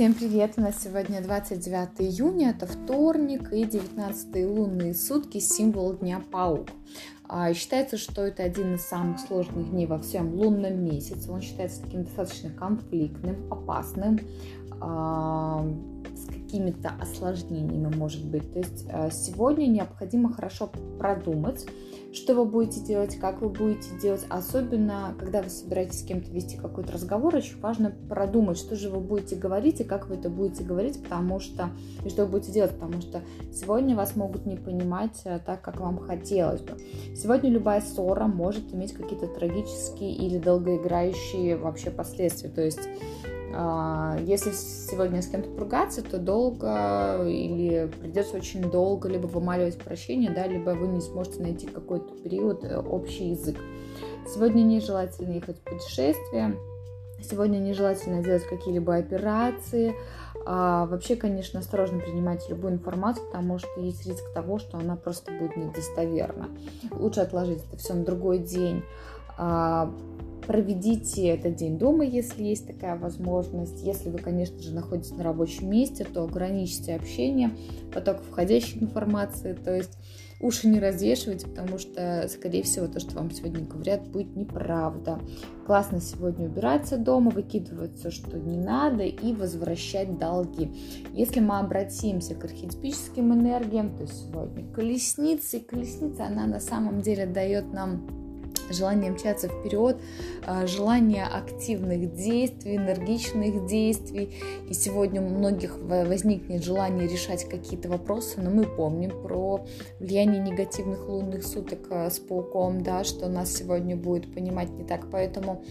Всем привет! У нас сегодня 29 июня, это вторник и 19 лунные сутки, символ Дня Паук. А, считается, что это один из самых сложных дней во всем лунном месяце. Он считается таким достаточно конфликтным, опасным, а, какими-то осложнениями, может быть. То есть а, сегодня необходимо хорошо продумать, что вы будете делать, как вы будете делать. Особенно, когда вы собираетесь с кем-то вести какой-то разговор, очень важно продумать, что же вы будете говорить и как вы это будете говорить, потому что, и что вы будете делать, потому что сегодня вас могут не понимать э, так, как вам хотелось бы. Сегодня любая ссора может иметь какие-то трагические или долгоиграющие вообще последствия. То есть если сегодня с кем-то поругаться, то долго или придется очень долго либо вымаливать прощение, да, либо вы не сможете найти какой-то период э, общий язык. Сегодня нежелательно ехать в путешествие, сегодня нежелательно делать какие-либо операции. А, вообще, конечно, осторожно принимать любую информацию, потому что есть риск того, что она просто будет недостоверна. Лучше отложить это все на другой день а, Проведите этот день дома, если есть такая возможность. Если вы, конечно же, находитесь на рабочем месте, то ограничьте общение, поток входящей информации, то есть уши не развешивайте, потому что, скорее всего, то, что вам сегодня говорят, будет неправда. Классно сегодня убираться дома, выкидывать все, что не надо, и возвращать долги. Если мы обратимся к архетипическим энергиям, то сегодня колесница, и колесница, она на самом деле дает нам желание мчаться вперед, а, желание активных действий, энергичных действий. И сегодня у многих возникнет желание решать какие-то вопросы, но мы помним про влияние негативных лунных суток а, с пауком, да, что нас сегодня будет понимать не так. Поэтому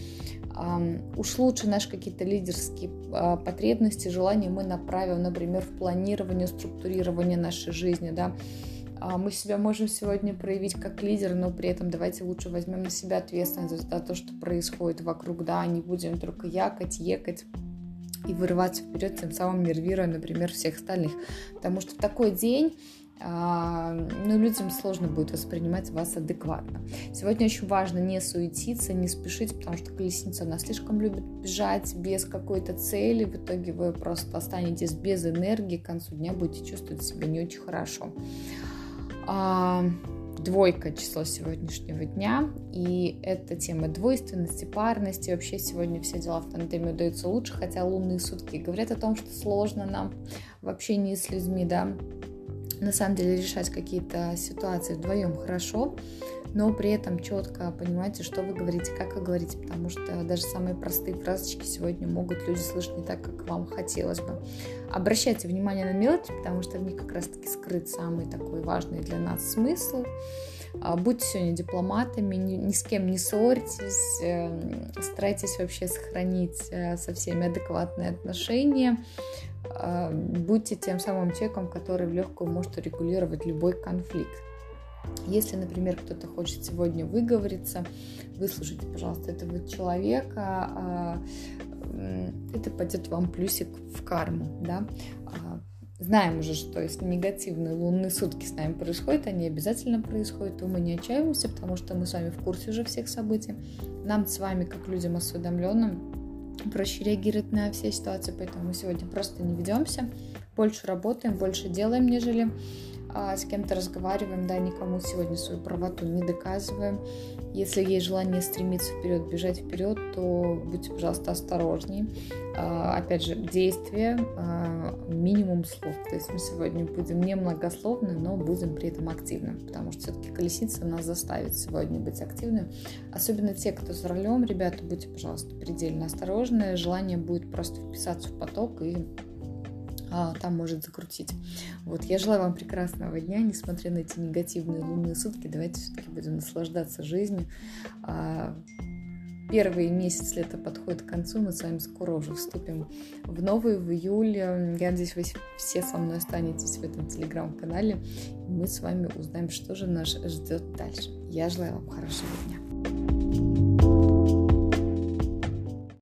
уж лучше наши какие-то лидерские а, потребности, желания мы направим, например, в планирование, структурирование нашей жизни, да, мы себя можем сегодня проявить как лидер, но при этом давайте лучше возьмем на себя ответственность за то, что происходит вокруг, да, не будем только якать, екать и вырываться вперед, тем самым нервируя, например, всех остальных. Потому что в такой день а, ну, людям сложно будет воспринимать вас адекватно. Сегодня очень важно не суетиться, не спешить, потому что колесница, она слишком любит бежать без какой-то цели. В итоге вы просто останетесь без энергии, к концу дня будете чувствовать себя не очень хорошо. А, двойка число сегодняшнего дня, и это тема двойственности, парности. Вообще сегодня все дела в тандеме удаются лучше, хотя лунные сутки говорят о том, что сложно нам в общении с людьми, да, на самом деле решать какие-то ситуации вдвоем хорошо, но при этом четко понимаете, что вы говорите, как вы говорите, потому что даже самые простые фразочки сегодня могут люди слышать не так, как вам хотелось бы. Обращайте внимание на мелочи, потому что в них как раз-таки скрыт самый такой важный для нас смысл. А, будьте сегодня дипломатами, ни, ни с кем не ссорьтесь, эм, старайтесь вообще сохранить э, со всеми адекватные отношения. А, будьте тем самым человеком, который в легкую может регулировать любой конфликт. Если, например, кто-то хочет сегодня выговориться, выслушайте, пожалуйста, этого человека, а, это пойдет вам плюсик в карму, да. А, знаем уже, что если негативные лунные сутки с нами происходят, они обязательно происходят, то мы не отчаиваемся, потому что мы с вами в курсе уже всех событий. Нам с вами, как людям осведомленным, проще реагировать на все ситуации, поэтому мы сегодня просто не ведемся, больше работаем, больше делаем, нежели а, с кем-то разговариваем, да, никому сегодня свою правоту не доказываем. Если есть желание стремиться вперед, бежать вперед, то будьте, пожалуйста, осторожнее. А, опять же, действие, а, минимум слов. То есть мы сегодня будем не многословны, но будем при этом активны, потому что все-таки колесница нас заставит сегодня быть активным. Особенно те, кто за рулем, ребята, будьте, пожалуйста, предельно осторожны. Желание будет просто вписаться в поток и а, там может закрутить. Вот, я желаю вам прекрасного дня, несмотря на эти негативные лунные сутки, давайте все-таки будем наслаждаться жизнью. А, первый месяц лета подходит к концу, мы с вами скоро уже вступим в новый, в июле. Я надеюсь, вы все со мной останетесь в этом телеграм-канале, и мы с вами узнаем, что же нас ждет дальше. Я желаю вам хорошего дня.